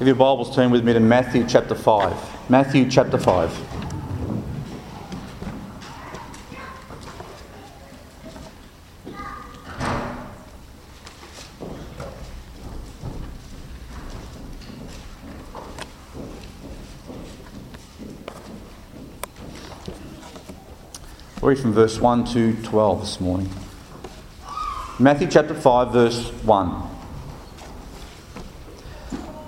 If your Bibles turn with me to Matthew chapter 5. Matthew chapter 5. We'll read from verse 1 to 12 this morning. Matthew chapter 5, verse 1.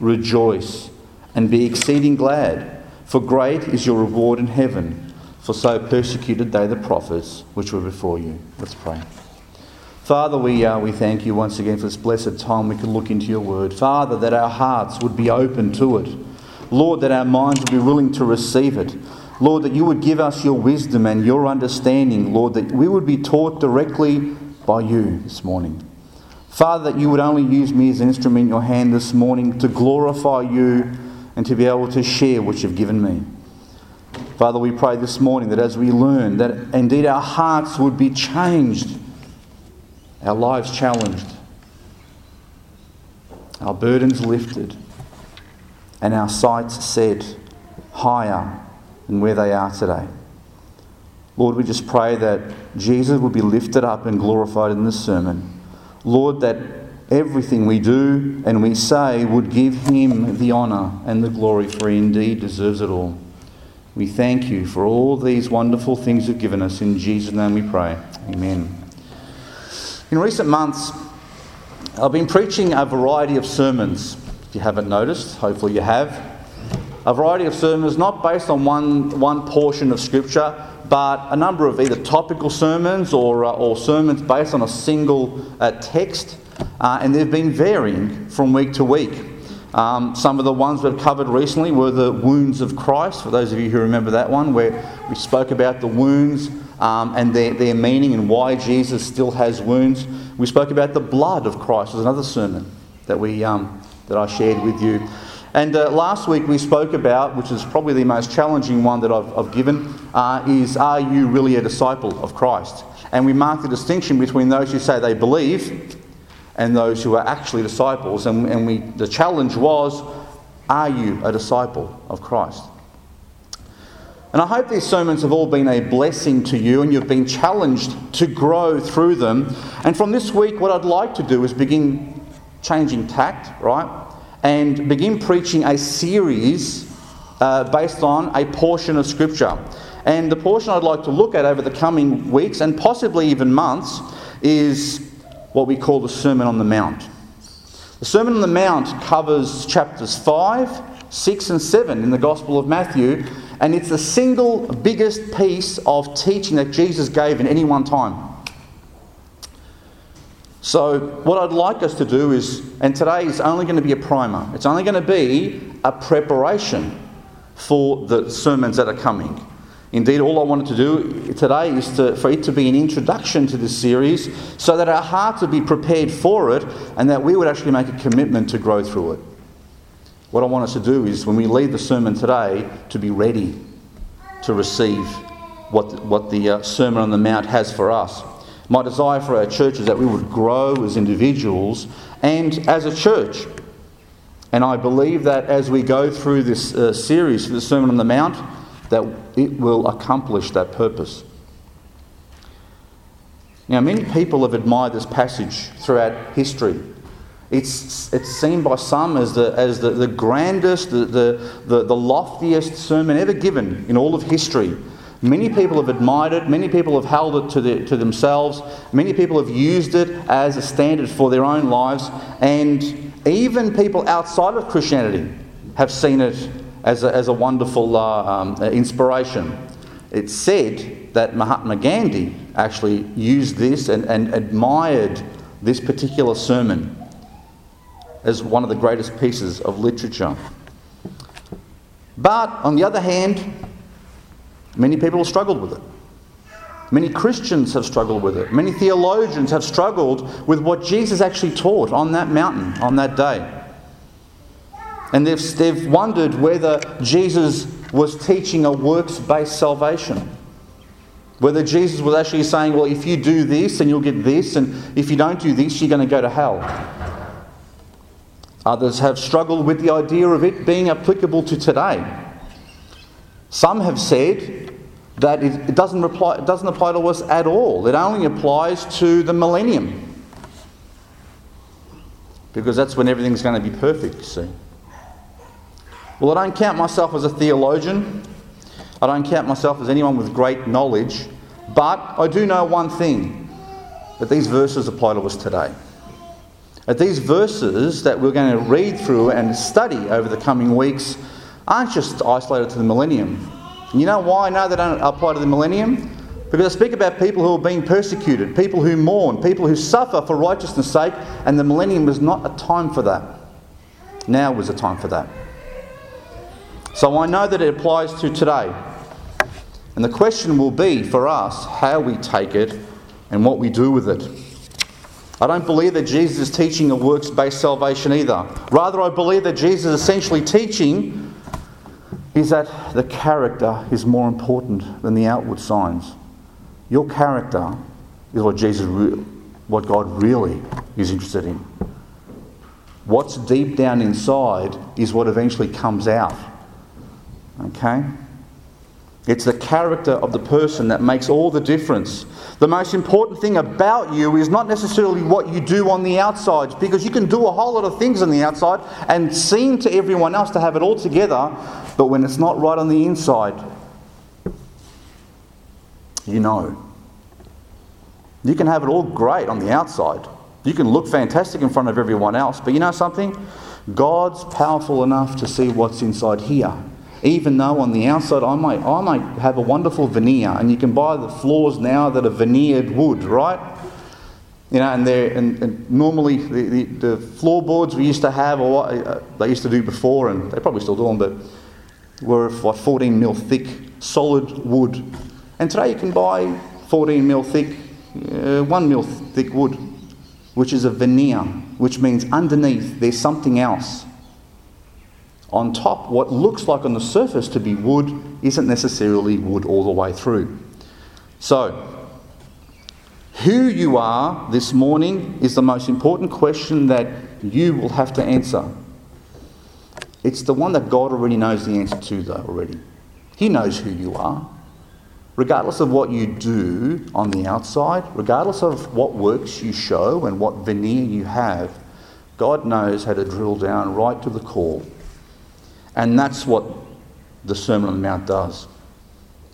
Rejoice and be exceeding glad, for great is your reward in heaven. For so persecuted they the prophets which were before you. Let's pray. Father, we, uh, we thank you once again for this blessed time we can look into your word. Father, that our hearts would be open to it. Lord, that our minds would be willing to receive it. Lord, that you would give us your wisdom and your understanding, Lord, that we would be taught directly by you this morning. Father, that you would only use me as an instrument in your hand this morning to glorify you and to be able to share what you've given me. Father, we pray this morning that as we learn, that indeed our hearts would be changed, our lives challenged, our burdens lifted, and our sights set higher than where they are today. Lord, we just pray that Jesus will be lifted up and glorified in this sermon. Lord, that everything we do and we say would give him the honour and the glory, for he indeed deserves it all. We thank you for all these wonderful things you've given us. In Jesus' name we pray. Amen. In recent months, I've been preaching a variety of sermons. If you haven't noticed, hopefully you have a variety of sermons, not based on one, one portion of Scripture, but a number of either topical sermons or, uh, or sermons based on a single uh, text, uh, and they've been varying from week to week. Um, some of the ones we've covered recently were the wounds of Christ, for those of you who remember that one, where we spoke about the wounds um, and their, their meaning and why Jesus still has wounds. We spoke about the blood of Christ, was another sermon that, we, um, that I shared with you. And uh, last week we spoke about, which is probably the most challenging one that I've, I've given, uh, is Are you really a disciple of Christ? And we marked the distinction between those who say they believe and those who are actually disciples. And, and we, the challenge was Are you a disciple of Christ? And I hope these sermons have all been a blessing to you and you've been challenged to grow through them. And from this week, what I'd like to do is begin changing tact, right? And begin preaching a series uh, based on a portion of Scripture. And the portion I'd like to look at over the coming weeks and possibly even months is what we call the Sermon on the Mount. The Sermon on the Mount covers chapters 5, 6, and 7 in the Gospel of Matthew, and it's the single biggest piece of teaching that Jesus gave in any one time. So, what I'd like us to do is, and today is only going to be a primer, it's only going to be a preparation for the sermons that are coming. Indeed, all I wanted to do today is to, for it to be an introduction to this series so that our hearts would be prepared for it and that we would actually make a commitment to grow through it. What I want us to do is, when we leave the sermon today, to be ready to receive what, what the uh, Sermon on the Mount has for us. My desire for our church is that we would grow as individuals and as a church. And I believe that as we go through this uh, series the Sermon on the Mount, that it will accomplish that purpose. Now, many people have admired this passage throughout history. It's, it's seen by some as the, as the, the grandest, the, the, the, the loftiest sermon ever given in all of history. Many people have admired it, many people have held it to, the, to themselves, many people have used it as a standard for their own lives, and even people outside of Christianity have seen it as a, as a wonderful uh, um, inspiration. It's said that Mahatma Gandhi actually used this and, and admired this particular sermon as one of the greatest pieces of literature. But on the other hand, many people have struggled with it. Many Christians have struggled with it. Many theologians have struggled with what Jesus actually taught on that mountain on that day. And they've, they've wondered whether Jesus was teaching a works based salvation. Whether Jesus was actually saying, well, if you do this, then you'll get this, and if you don't do this, you're going to go to hell. Others have struggled with the idea of it being applicable to today. Some have said that it, doesn't, reply, it doesn't apply to us at all, it only applies to the millennium. Because that's when everything's going to be perfect, you see. Well, I don't count myself as a theologian. I don't count myself as anyone with great knowledge. But I do know one thing that these verses apply to us today. That these verses that we're going to read through and study over the coming weeks aren't just isolated to the millennium. And you know why I know they don't apply to the millennium? Because I speak about people who are being persecuted, people who mourn, people who suffer for righteousness' sake, and the millennium was not a time for that. Now was a time for that. So I know that it applies to today. And the question will be for us how we take it and what we do with it. I don't believe that Jesus is teaching a works based salvation either. Rather, I believe that Jesus is essentially teaching is that the character is more important than the outward signs. Your character is what Jesus, what God really is interested in. What's deep down inside is what eventually comes out. Okay? It's the character of the person that makes all the difference. The most important thing about you is not necessarily what you do on the outside, because you can do a whole lot of things on the outside and seem to everyone else to have it all together, but when it's not right on the inside, you know. You can have it all great on the outside. You can look fantastic in front of everyone else, but you know something? God's powerful enough to see what's inside here even though on the outside I might, I might have a wonderful veneer, and you can buy the floors now that are veneered wood, right? You know, and, and, and normally the, the, the, floorboards we used to have, or what uh, they used to do before, and they probably still do them, but were what 14 mil thick, solid wood. And today you can buy 14 mil thick, uh, 1 mil thick wood, which is a veneer, which means underneath there's something else. On top, what looks like on the surface to be wood isn't necessarily wood all the way through. So, who you are this morning is the most important question that you will have to answer. It's the one that God already knows the answer to, though, already. He knows who you are. Regardless of what you do on the outside, regardless of what works you show and what veneer you have, God knows how to drill down right to the core and that's what the Sermon on the Mount does.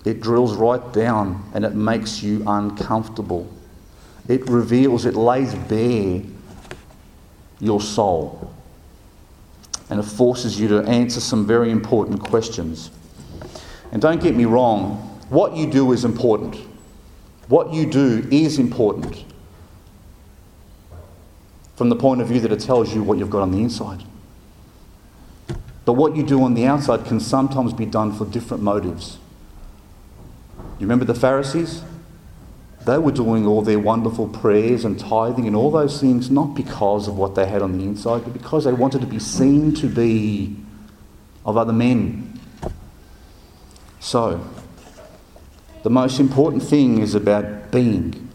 It drills right down and it makes you uncomfortable. It reveals, it lays bare your soul. And it forces you to answer some very important questions. And don't get me wrong, what you do is important. What you do is important from the point of view that it tells you what you've got on the inside. But what you do on the outside can sometimes be done for different motives. You remember the Pharisees? They were doing all their wonderful prayers and tithing and all those things not because of what they had on the inside, but because they wanted to be seen to be of other men. So, the most important thing is about being,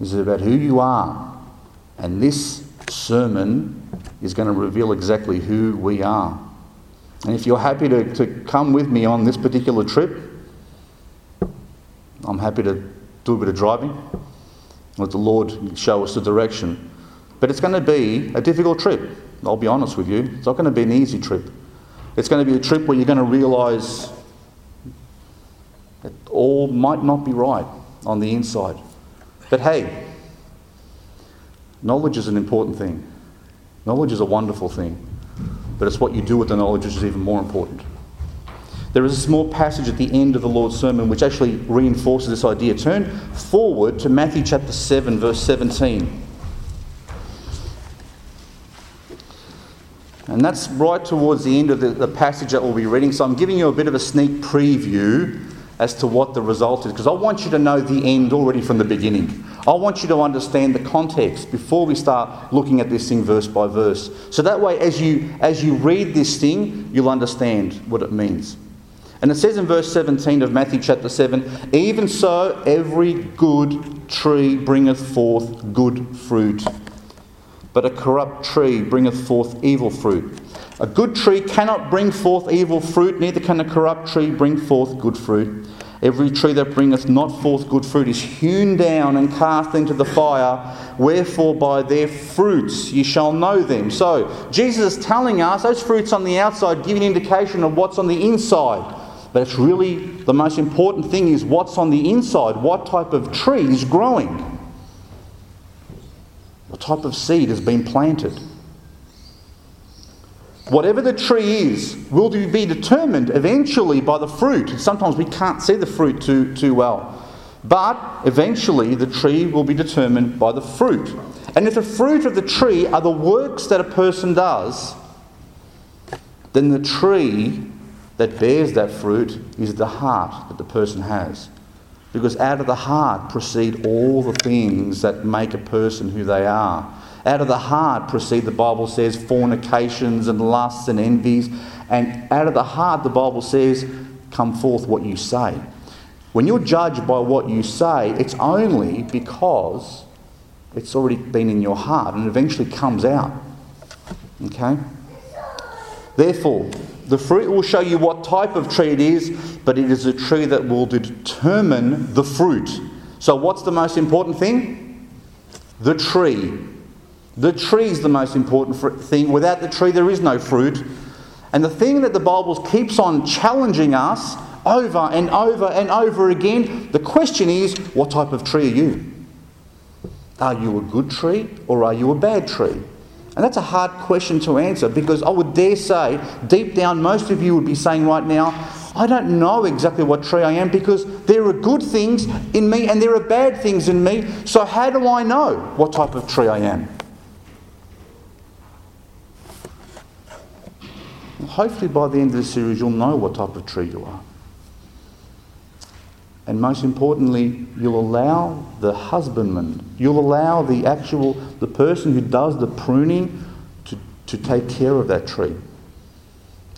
is about who you are. And this sermon is going to reveal exactly who we are. And if you're happy to, to come with me on this particular trip, I'm happy to do a bit of driving. Let the Lord show us the direction. But it's going to be a difficult trip. I'll be honest with you. It's not going to be an easy trip. It's going to be a trip where you're going to realise that all might not be right on the inside. But hey, knowledge is an important thing. Knowledge is a wonderful thing. But it's what you do with the knowledge which is even more important. There is a small passage at the end of the Lord's Sermon which actually reinforces this idea. Turn forward to Matthew chapter 7, verse 17. And that's right towards the end of the, the, passage that we'll be reading. So I'm giving you a bit of a sneak preview as to what the result is, because I want you to know the end already from the beginning. I want you to understand the context before we start looking at this thing verse by verse. So that way, as you, as you read this thing, you'll understand what it means. And it says in verse 17 of Matthew chapter 7 Even so, every good tree bringeth forth good fruit but a corrupt tree bringeth forth evil fruit. A good tree cannot bring forth evil fruit, neither can a corrupt tree bring forth good fruit. Every tree that bringeth not forth good fruit is hewn down and cast into the fire. Wherefore, by their fruits ye shall know them. So, Jesus is telling us those fruits on the outside give an indication of what's on the inside. But it's really the most important thing is what's on the inside. What type of tree is growing? What type of seed has been planted? Whatever the tree is will be determined eventually by the fruit. Sometimes we can't see the fruit too, too well. But eventually the tree will be determined by the fruit. And if the fruit of the tree are the works that a person does, then the tree that bears that fruit is the heart that the person has. Because out of the heart proceed all the things that make a person who they are. Out of the heart proceed, the Bible says, fornications and lusts and envies. And out of the heart, the Bible says, come forth what you say. When you're judged by what you say, it's only because it's already been in your heart and eventually comes out. Okay? Therefore, the fruit will show you what type of tree it is, but it is a tree that will determine the fruit. So, what's the most important thing? The tree. The tree is the most important thing. Without the tree, there is no fruit. And the thing that the Bible keeps on challenging us over and over and over again the question is what type of tree are you? Are you a good tree or are you a bad tree? And that's a hard question to answer because I would dare say, deep down, most of you would be saying right now, I don't know exactly what tree I am because there are good things in me and there are bad things in me. So, how do I know what type of tree I am? Hopefully, by the end of the series, you'll know what type of tree you are. And most importantly, you'll allow the husbandman, you'll allow the actual, the person who does the pruning to, to take care of that tree.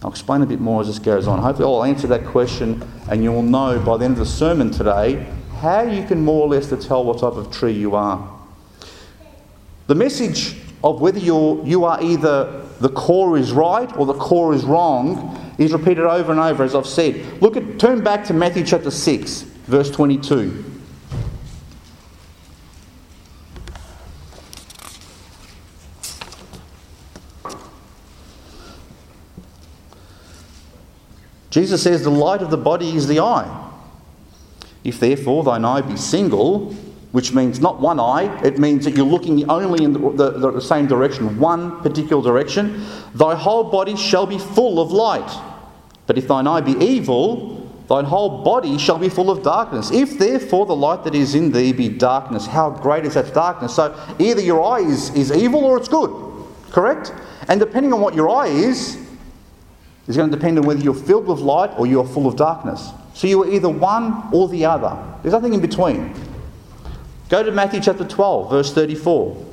I'll explain a bit more as this goes on. Hopefully, I'll answer that question and you'll know by the end of the sermon today how you can more or less tell what type of tree you are. The message of whether you're, you are either the core is right or the core is wrong is repeated over and over, as I've said. Look at, turn back to Matthew chapter 6 verse 22. Jesus says, The light of the body is the eye. If therefore thine eye be single, which means not one eye, it means that you're looking only in the, the, the, same direction, one particular direction, thy whole body shall be full of light. But if thine eye be evil, thine whole body shall be full of darkness. If therefore the light that is in thee be darkness, how great is that darkness? So either your eye is, is evil or it's good, correct? And depending on what your eye is, is going to depend on whether you're filled with light or you're full of darkness. So you are either one or the other. There's nothing in between. Go to Matthew chapter 12, verse 34.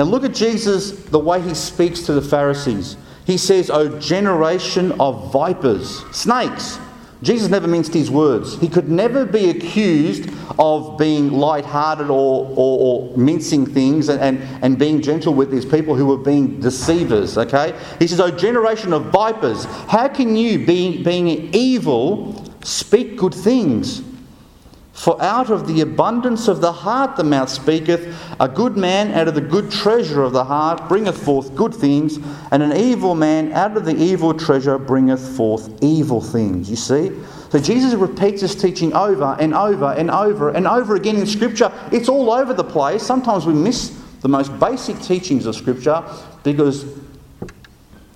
Now look at Jesus, the way he speaks to the Pharisees. He says, O generation of vipers, snakes, Jesus never minced his words. He could never be accused of being light-hearted or, or, or mincing things and, and, and, being gentle with these people who were being deceivers, okay? He says, O generation of vipers, how can you, being, being evil, speak good things? For out of the abundance of the heart the mouth speaketh. A good man out of the good treasure of the heart bringeth forth good things, and an evil man out of the evil treasure bringeth forth evil things. You see? So Jesus repeats this teaching over and over and over and over again in Scripture. It's all over the place. Sometimes we miss the most basic teachings of Scripture because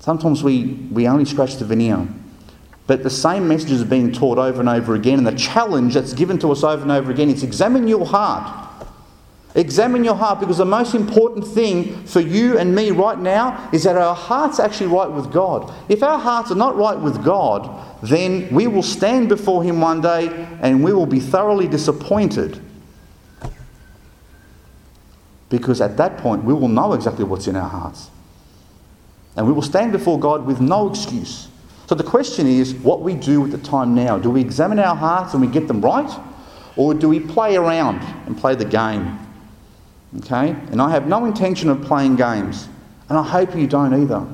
sometimes we, we only scratch the veneer. But the same message is being taught over and over again, and the challenge that's given to us over and over again is examine your heart. Examine your heart because the most important thing for you and me right now is that our heart's actually right with God. If our hearts are not right with God, then we will stand before Him one day and we will be thoroughly disappointed. Because at that point, we will know exactly what's in our hearts. And we will stand before God with no excuse. So the question is what we do with the time now. Do we examine our hearts and we get them right? Or do we play around and play the game? Okay? And I have no intention of playing games. And I hope you don't either.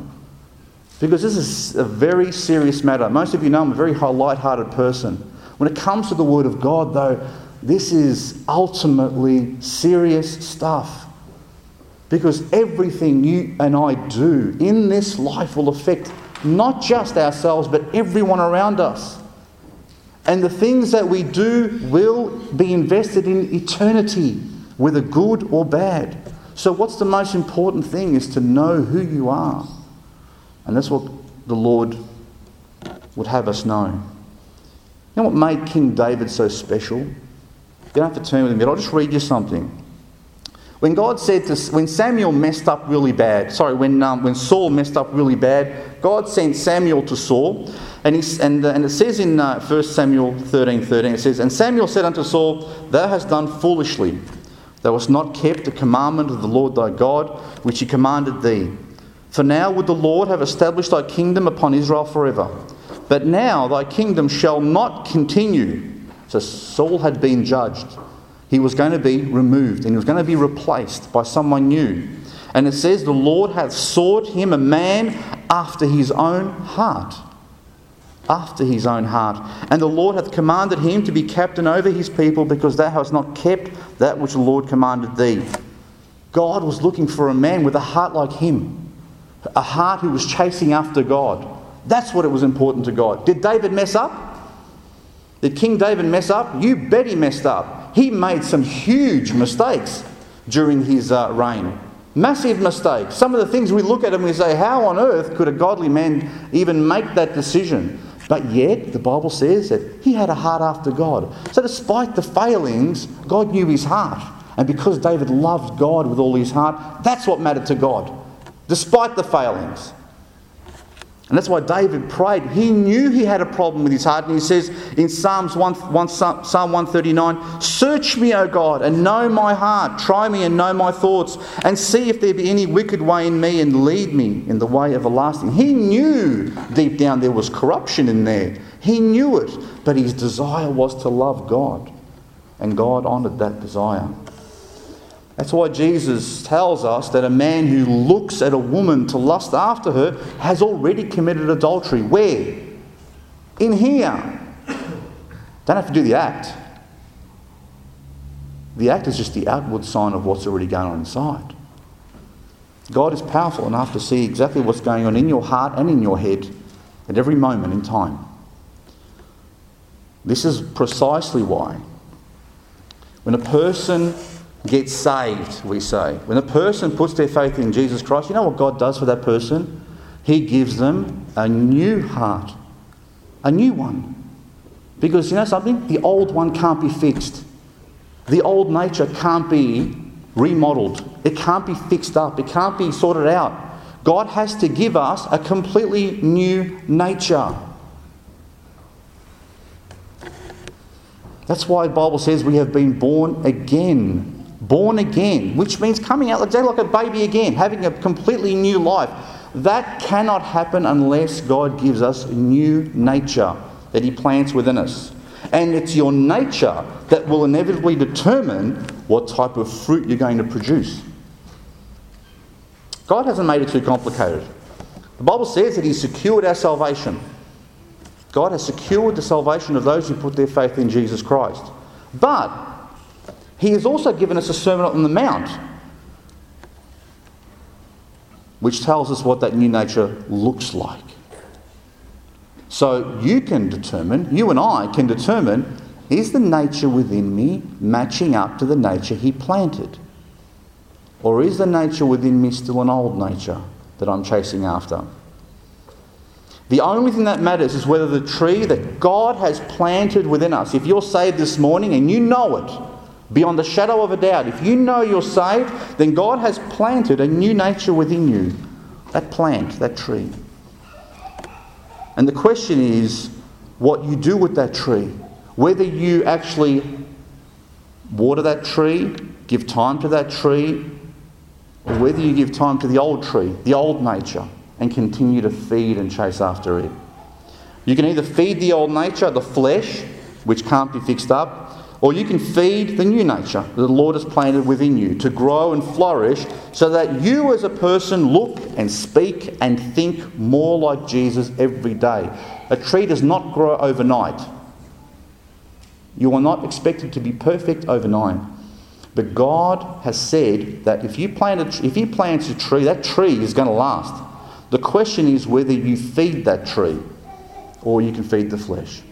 Because this is a very serious matter. Most of you know I'm a very light-hearted person. When it comes to the Word of God, though, this is ultimately serious stuff. Because everything you and I do in this life will affect not just ourselves, but everyone around us. And the things that we do will be invested in eternity, whether good or bad. So, what's the most important thing is to know who you are. And that's what the Lord would have us know. You know what made King David so special? You don't have to turn with me, but I'll just read you something. When God said to, when Samuel messed up really bad, sorry, when, um, when Saul messed up really bad, God sent Samuel to Saul. And, he, and, uh, and it says in uh, 1 Samuel 13 13, it says, And Samuel said unto Saul, Thou hast done foolishly. Thou hast not kept the commandment of the Lord thy God, which he commanded thee. For now would the Lord have established thy kingdom upon Israel forever. But now thy kingdom shall not continue. So Saul had been judged he was going to be removed and he was going to be replaced by someone new. And it says, The Lord hath sought him a man after his own heart. After his own heart. And the Lord hath commanded him to be captain over his people because thou hast not kept that which the Lord commanded thee. God was looking for a man with a heart like him, a heart who was chasing after God. That's what it was important to God. Did David mess up? Did King David mess up? You bet he messed up he made some huge mistakes during his uh, reign. Massive mistakes. Some of the things we look at and we say, how on earth could a godly man even make that decision? But yet, the Bible says that he had a heart after God. So, despite the failings, God knew his heart. And because David loved God with all his heart, that's what mattered to God, despite the failings. And that's why David prayed. He knew he had a problem with his heart. And he says in Psalms 1, 1, Psalm 139 Search me, O God, and know my heart. Try me and know my thoughts. And see if there be any wicked way in me and lead me in the way everlasting. He knew deep down there was corruption in there. He knew it. But his desire was to love God. And God honoured that desire. That's why Jesus tells us that a man who looks at a woman to lust after her has already committed adultery. Where? In here. Don't have to do the act. The act is just the outward sign of what's already going on inside. God is powerful enough to see exactly what's going on in your heart and in your head at every moment in time. This is precisely why when a person get saved, we say. When a person puts their faith in Jesus Christ, you know what God does for that person? He gives them a new heart, a new one. Because you know something? The old one can't be fixed. The old nature can't be remodeled. It can't be fixed up. It can't be sorted out. God has to give us a completely new nature. That's why the Bible says we have been born again born again, which means coming out like a baby again, having a completely new life. That cannot happen unless God gives us a new nature, that He plants within us. And it's your nature that will inevitably determine what type of fruit you're going to produce. God hasn't made it too complicated. The Bible says that He secured our salvation. God has secured the salvation of those who put their faith in Jesus Christ. But He has also given us a Sermon on the Mount, which tells us what that new nature looks like. So you can determine, you and I can determine, is the nature within me matching up to the nature He planted? Or is the nature within me still an old nature that I'm chasing after? The only thing that matters is whether the tree that God has planted within us, if you're saved this morning and you know it, beyond the shadow of a doubt, if you know you're saved, then God has planted a new nature within you. That plant, that tree. And the question is what you do with that tree. Whether you actually water that tree, give time to that tree, or whether you give time to the old tree, the old nature, and continue to feed and chase after it. You can either feed the old nature, the flesh, which can't be fixed up, or you can feed the new nature that the Lord has planted within you to grow and flourish so that you as a person look and speak and think more like Jesus every day. A tree does not grow overnight. You are not expected to be perfect overnight. But God has said that if you plant a, if He plants a tree, that tree is going to last. The question is whether you feed that tree or you can feed the flesh.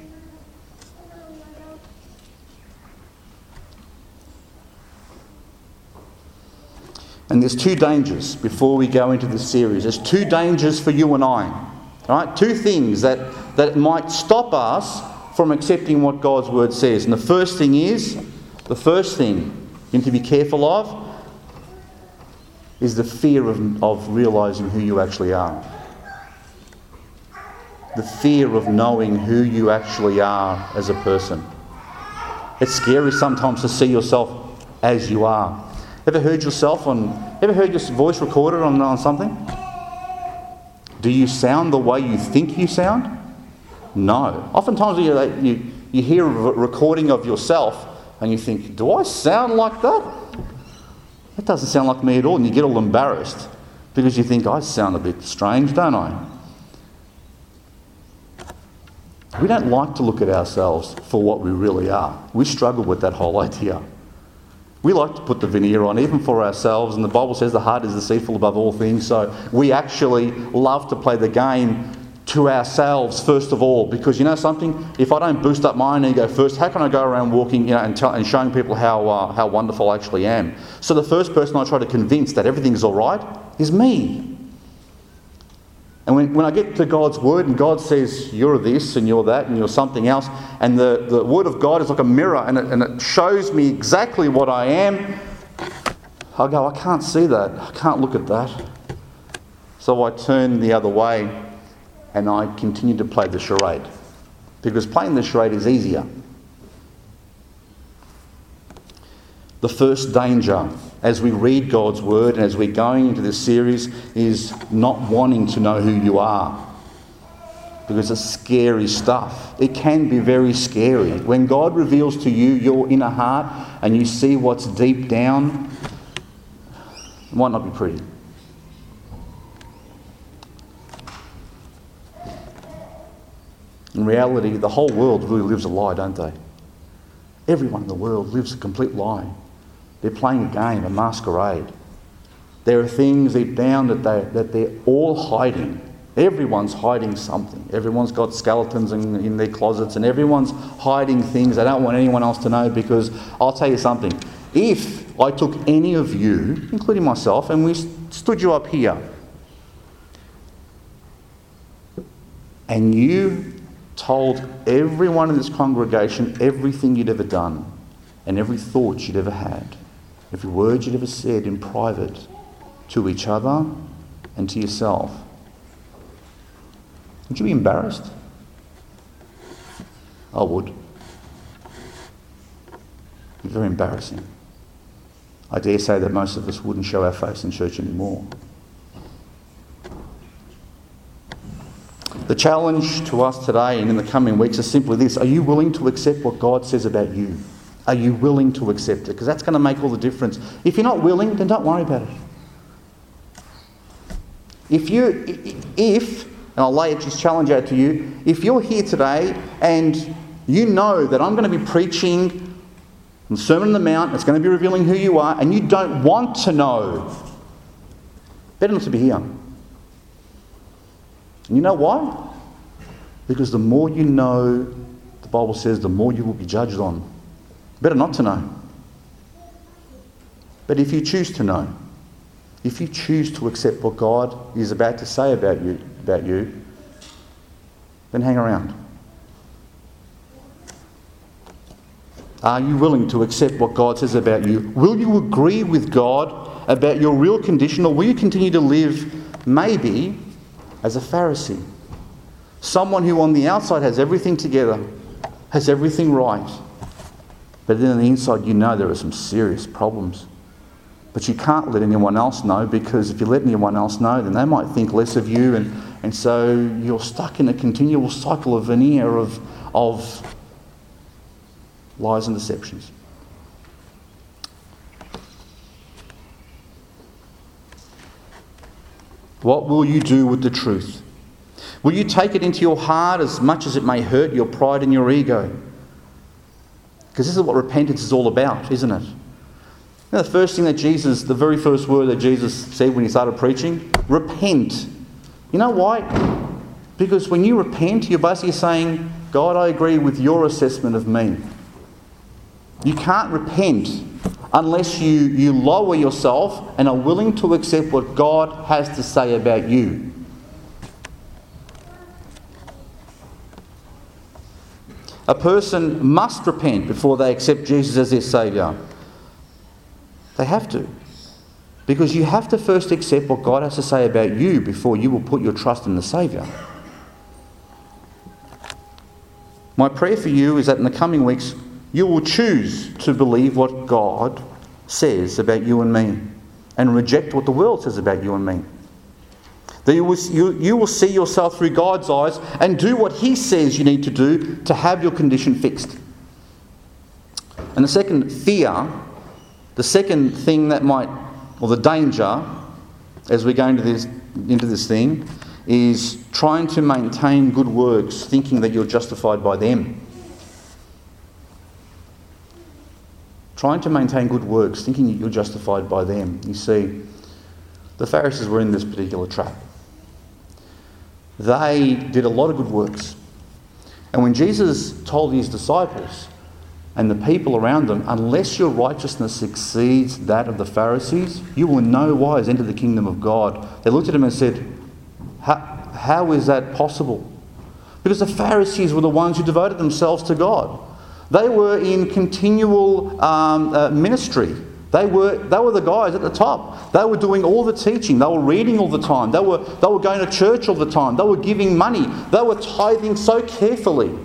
And there's two dangers before we go into this series. There's two dangers for you and I. Right? Two things that, that might stop us from accepting what God's word says. And the first thing is, the first thing you need to be careful of is the fear of, of realizing who you actually are. The fear of knowing who you actually are as a person. It's scary sometimes to see yourself as you are. Ever heard yourself on, ever heard your voice recorded on, on something? Do you sound the way you think you sound? No. Oftentimes you, you, you hear a recording of yourself and you think, do I sound like that? That doesn't sound like me at all. And you get all embarrassed because you think, I sound a bit strange, don't I? We don't like to look at ourselves for what we really are. We struggle with that whole idea. We like to put the veneer on, even for ourselves, and the Bible says the heart is deceitful above all things. So we actually love to play the game to ourselves first of all, because you know something. If I don't boost up my own ego first, how can I go around walking, you know, and, tell, and showing people how uh, how wonderful I actually am? So the first person I try to convince that everything's all right is me. And when, when I get to God's word and God says, you're this and you're that and you're something else, and the, the word of God is like a mirror and it, and it shows me exactly what I am, I go, I can't see that. I can't look at that. So I turn the other way and I continue to play the charade. Because playing the charade is easier. The first danger as we read God's word and as we're going into this series is not wanting to know who you are. Because it's scary stuff. It can be very scary. When God reveals to you your inner heart and you see what's deep down, it might not be pretty. In reality, the whole world really lives a lie, don't they? Everyone in the world lives a complete lie. They're playing a game, a masquerade. There are things deep down that, they, that they're all hiding. Everyone's hiding something. Everyone's got skeletons in, in their closets and everyone's hiding things they don't want anyone else to know because I'll tell you something. If I took any of you, including myself, and we stood you up here, and you told everyone in this congregation everything you'd ever done and every thought you'd ever had, every word you'd ever said in private to each other and to yourself. Would you be embarrassed? I would. It'd be very embarrassing. I dare say that most of us wouldn't show our face in church anymore. The challenge to us today and in the coming weeks is simply this Are you willing to accept what God says about you? Are you willing to accept it? Because that's going to make all the difference. If you're not willing, then don't worry about it. If you, if, and I'll lay this challenge out to you, if you're here today and you know that I'm going to be preaching the Sermon on the Mount, it's going to be revealing who you are, and you don't want to know, better not to be here. And you know why? Because the more you know, the Bible says, the more you will be judged on. Better not to know. But if you choose to know, if you choose to accept what God is about to say about you, about you then hang around. Are you willing to accept what God says about you? Will you agree with God about your real condition, or will you continue to live maybe as a Pharisee? Someone who on the outside has everything together, has everything right, but then on the inside you know there are some serious problems. But you can't let anyone else know because if you let anyone else know, then they might think less of you, and, and so you're stuck in a continual cycle of veneer of, of lies and deceptions. What will you do with the truth? Will you take it into your heart as much as it may hurt your pride and your ego? Because this is what repentance is all about, isn't it? the first thing that Jesus, the very first word that Jesus said when he started preaching, repent. You know why? Because when you repent, you're basically saying, God, I agree with your assessment of me. You can't repent unless you, you lower yourself and are willing to accept what God has to say about you. A person must repent before they accept Jesus as their Saviour. They have to. Because you have to first accept what God has to say about you before you will put your trust in the Saviour. My prayer for you is that in the coming weeks, you will choose to believe what God says about you and me and reject what the world says about you and me. That you will, you, you will see yourself through God's eyes and do what He says you need to do to have your condition fixed. And the second, fear the second thing that might, or the danger, as we go into this, into this thing, is trying to maintain good works, thinking that you're justified by them. Trying to maintain good works, thinking that you're justified by them. You see, the Pharisees were in this particular trap. They did a lot of good works. And when Jesus told his disciples, and the people around them, unless your righteousness exceeds that of the Pharisees, you will in no wise enter the kingdom of God. They looked at him and said, How is that possible? Because the Pharisees were the ones who devoted themselves to God. They were in continual um, uh, ministry. They were, they were the guys at the top. They were doing all the teaching. They were reading all the time. They were, they were going to church all the time. They were giving money. They were tithing so carefully.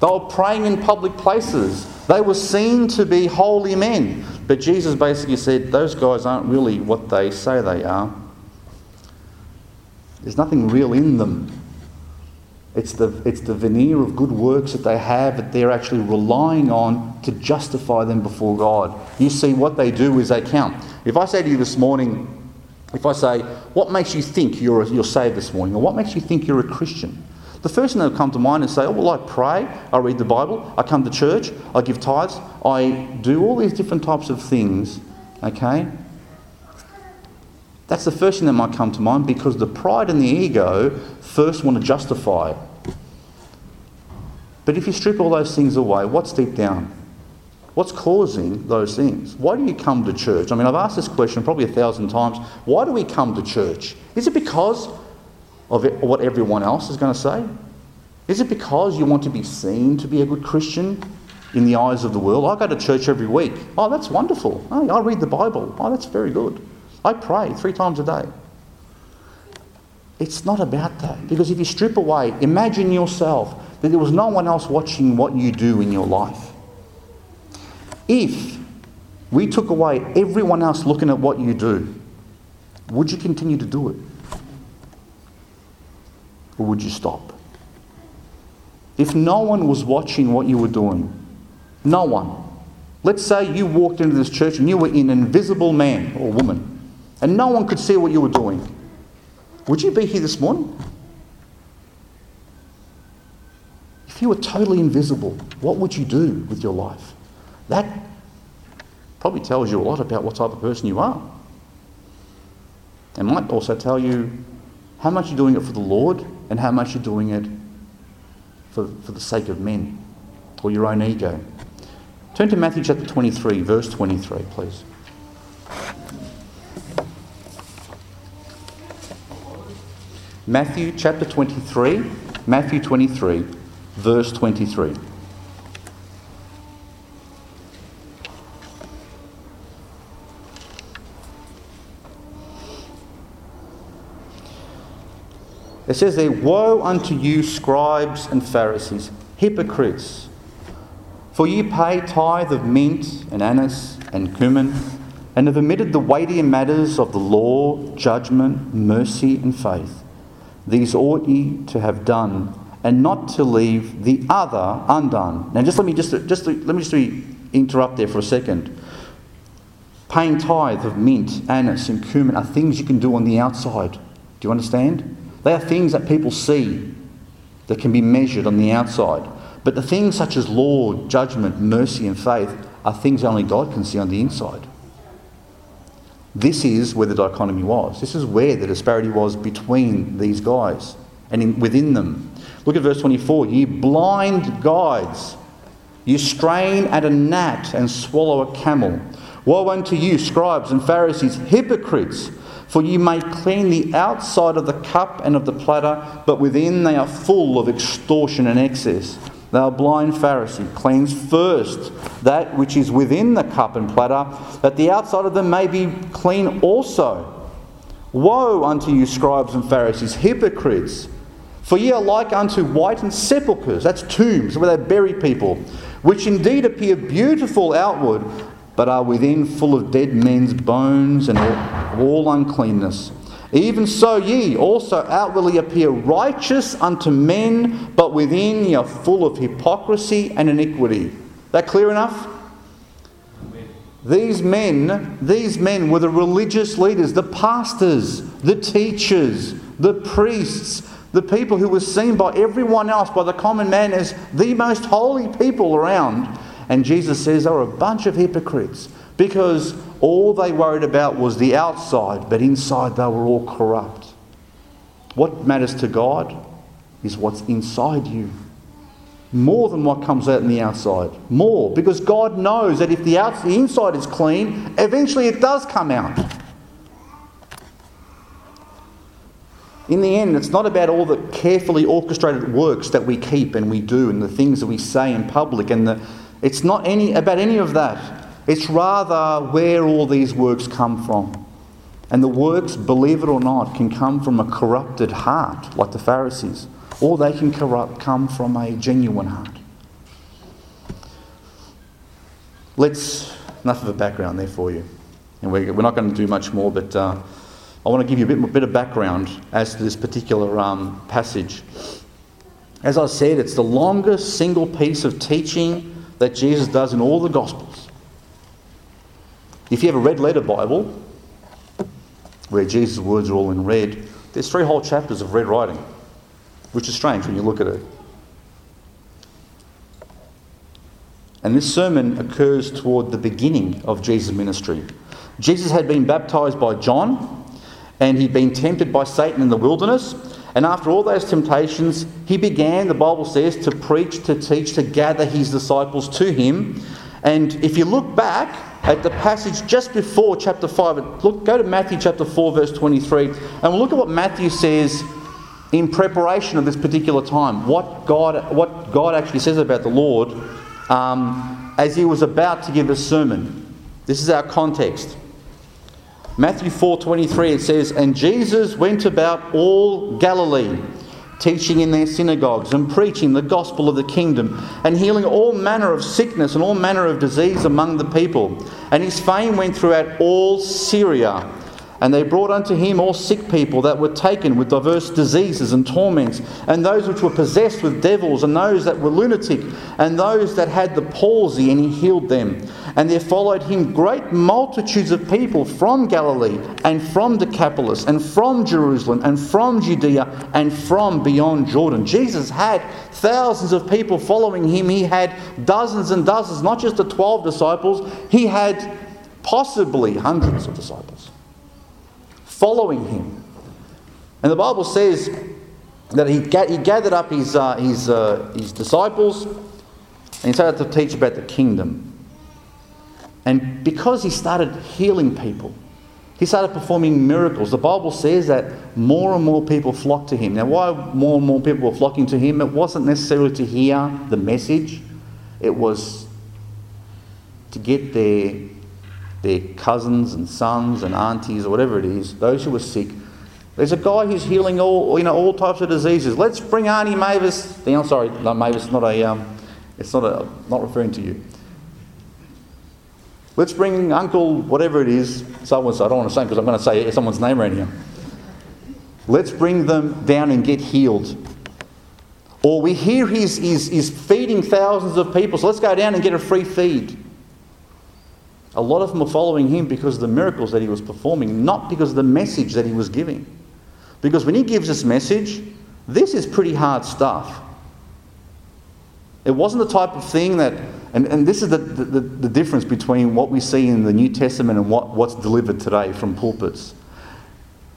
They were praying in public places. They were seen to be holy men. But Jesus basically said, Those guys aren't really what they say they are. There's nothing real in them. It's the, it's the veneer of good works that they have that they're actually relying on to justify them before God. You see, what they do is they count. If I say to you this morning, if I say, What makes you think you're, you're saved this morning? Or what makes you think you're a Christian? The first thing that will come to mind is say, oh, well, I pray, I read the Bible, I come to church, I give tithes, I do all these different types of things, okay? That's the first thing that might come to mind because the pride and the ego first want to justify. But if you strip all those things away, what's deep down? What's causing those things? Why do you come to church? I mean, I've asked this question probably a thousand times. Why do we come to church? Is it because of what everyone else is going to say? Is it because you want to be seen to be a good Christian in the eyes of the world? I go to church every week. Oh, that's wonderful. Oh, I read the Bible. Oh, that's very good. I pray three times a day. It's not about that. Because if you strip away, imagine yourself that there was no one else watching what you do in your life. If we took away everyone else looking at what you do, would you continue to do it? or would you stop? If no one was watching what you were doing, no one. Let's say you walked into this church and you were an invisible man or woman, and no one could see what you were doing. Would you be here this morning? If you were totally invisible, what would you do with your life? That probably tells you a lot about what type of person you are. It might also tell you how much you're doing it for the Lord and how much you're doing it for, for the sake of men or your own ego. Turn to Matthew chapter 23, verse 23, please. Matthew chapter 23, Matthew 23, verse 23. It says there, Woe unto you, scribes and Pharisees, hypocrites! For ye pay tithe of mint and anise and cumin, and have omitted the weightier matters of the law, judgment, mercy, and faith. These ought ye to have done, and not to leave the other undone. Now, just let me just, just let me just interrupt there for a second. Paying tithe of mint, anise, and cumin are things you can do on the outside. Do you understand? They are things that people see that can be measured on the outside. But the things such as law, judgment, mercy, and faith are things only God can see on the inside. This is where the dichotomy was. This is where the disparity was between these guys and in, within them. Look at verse 24. You blind guides, you strain at a gnat and swallow a camel. Woe unto you, scribes and Pharisees, hypocrites! For you may clean the outside of the cup and of the platter, but within they are full of extortion and excess. Thou blind Pharisee, cleanse first that which is within the cup and platter, that the outside of them may be clean also. Woe unto you, scribes and Pharisees, hypocrites! For ye are like unto whitened sepulchres, that's tombs where they bury people, which indeed appear beautiful outward, but are within full of dead men's bones and all uncleanness. Even so, ye also outwardly appear righteous unto men, but within ye are full of hypocrisy and iniquity. That clear enough? These men, these men were the religious leaders, the pastors, the teachers, the priests, the people who were seen by everyone else, by the common man, as the most holy people around. And Jesus says they were a bunch of hypocrites because all they worried about was the outside, but inside they were all corrupt. What matters to God is what's inside you. More than what comes out in the outside. More. Because God knows that if the, outside, the inside is clean, eventually it does come out. In the end, it's not about all the carefully orchestrated works that we keep and we do and the things that we say in public and the it's not any, about any of that. It's rather where all these works come from. And the works, believe it or not, can come from a corrupted heart, like the Pharisees, or they can corrupt, come from a genuine heart. Let's, enough of a background there for you. And we're, we're not going to do much more, but uh, I want to give you a bit, bit of background as to this particular um, passage. As I said, it's the longest single piece of teaching that Jesus does in all the Gospels. If you have a red letter Bible, where Jesus' words are all in red, there's three whole chapters of red writing, which is strange when you look at it. And this sermon occurs toward the beginning of Jesus' ministry. Jesus had been baptized by John, and he'd been tempted by Satan in the wilderness. And after all those temptations, he began, the Bible says, to preach, to teach, to gather his disciples to him. And if you look back at the passage just before chapter 5, look, go to Matthew chapter 4, verse 23, and look at what Matthew says in preparation of this particular time. What God, what God actually says about the Lord um, as he was about to give a sermon. This is our context. Matthew 4:23 it says, "And Jesus went about all Galilee, teaching in their synagogues and preaching the gospel of the kingdom and healing all manner of sickness and all manner of disease among the people. And his fame went throughout all Syria. And they brought unto him all sick people that were taken with diverse diseases and torments, and those which were possessed with devils, and those that were lunatic, and those that had the palsy, and he healed them. And there followed him great multitudes of people from Galilee, and from Decapolis, and from Jerusalem, and from Judea, and from beyond Jordan. Jesus had thousands of people following him. He had dozens and dozens, not just the 12 disciples, he had possibly hundreds of disciples following him. And the Bible says that he, ga- he gathered up his, uh, his, uh, his disciples and he started to teach about the kingdom. And because he started healing people, he started performing miracles. The Bible says that more and more people flocked to him. Now, why more and more people were flocking to him? It wasn't necessarily to hear the message, it was to get their their cousins and sons and aunties or whatever it is, those who were sick. There's a guy who's healing all, you know, all types of diseases. Let's bring Auntie Mavis down. Sorry, no, Mavis, not a, um, it's not a, not referring to you. Let's bring Uncle, whatever it is, someone's, I don't want to say because I'm going to say someone's name right here. Let's bring them down and get healed. Or we hear he's, he's, he's feeding thousands of people, so let's go down and get a free feed. A lot of them were following him because of the miracles that he was performing, not because of the message that he was giving. Because when he gives this message, this is pretty hard stuff. It wasn't the type of thing that, and, and this is the, the, the difference between what we see in the New Testament and what, what's delivered today from pulpits.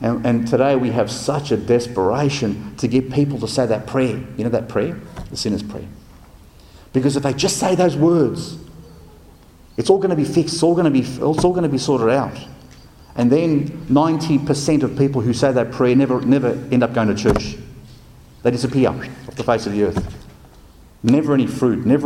And, and today we have such a desperation to get people to say that prayer. You know that prayer? The sinner's prayer. Because if they just say those words, it's all going to be fixed. It's all going to be, it's all going to be sorted out. And then 90% of people who say that prayer never, never end up going to church. They disappear off the face of the earth. Never any fruit, never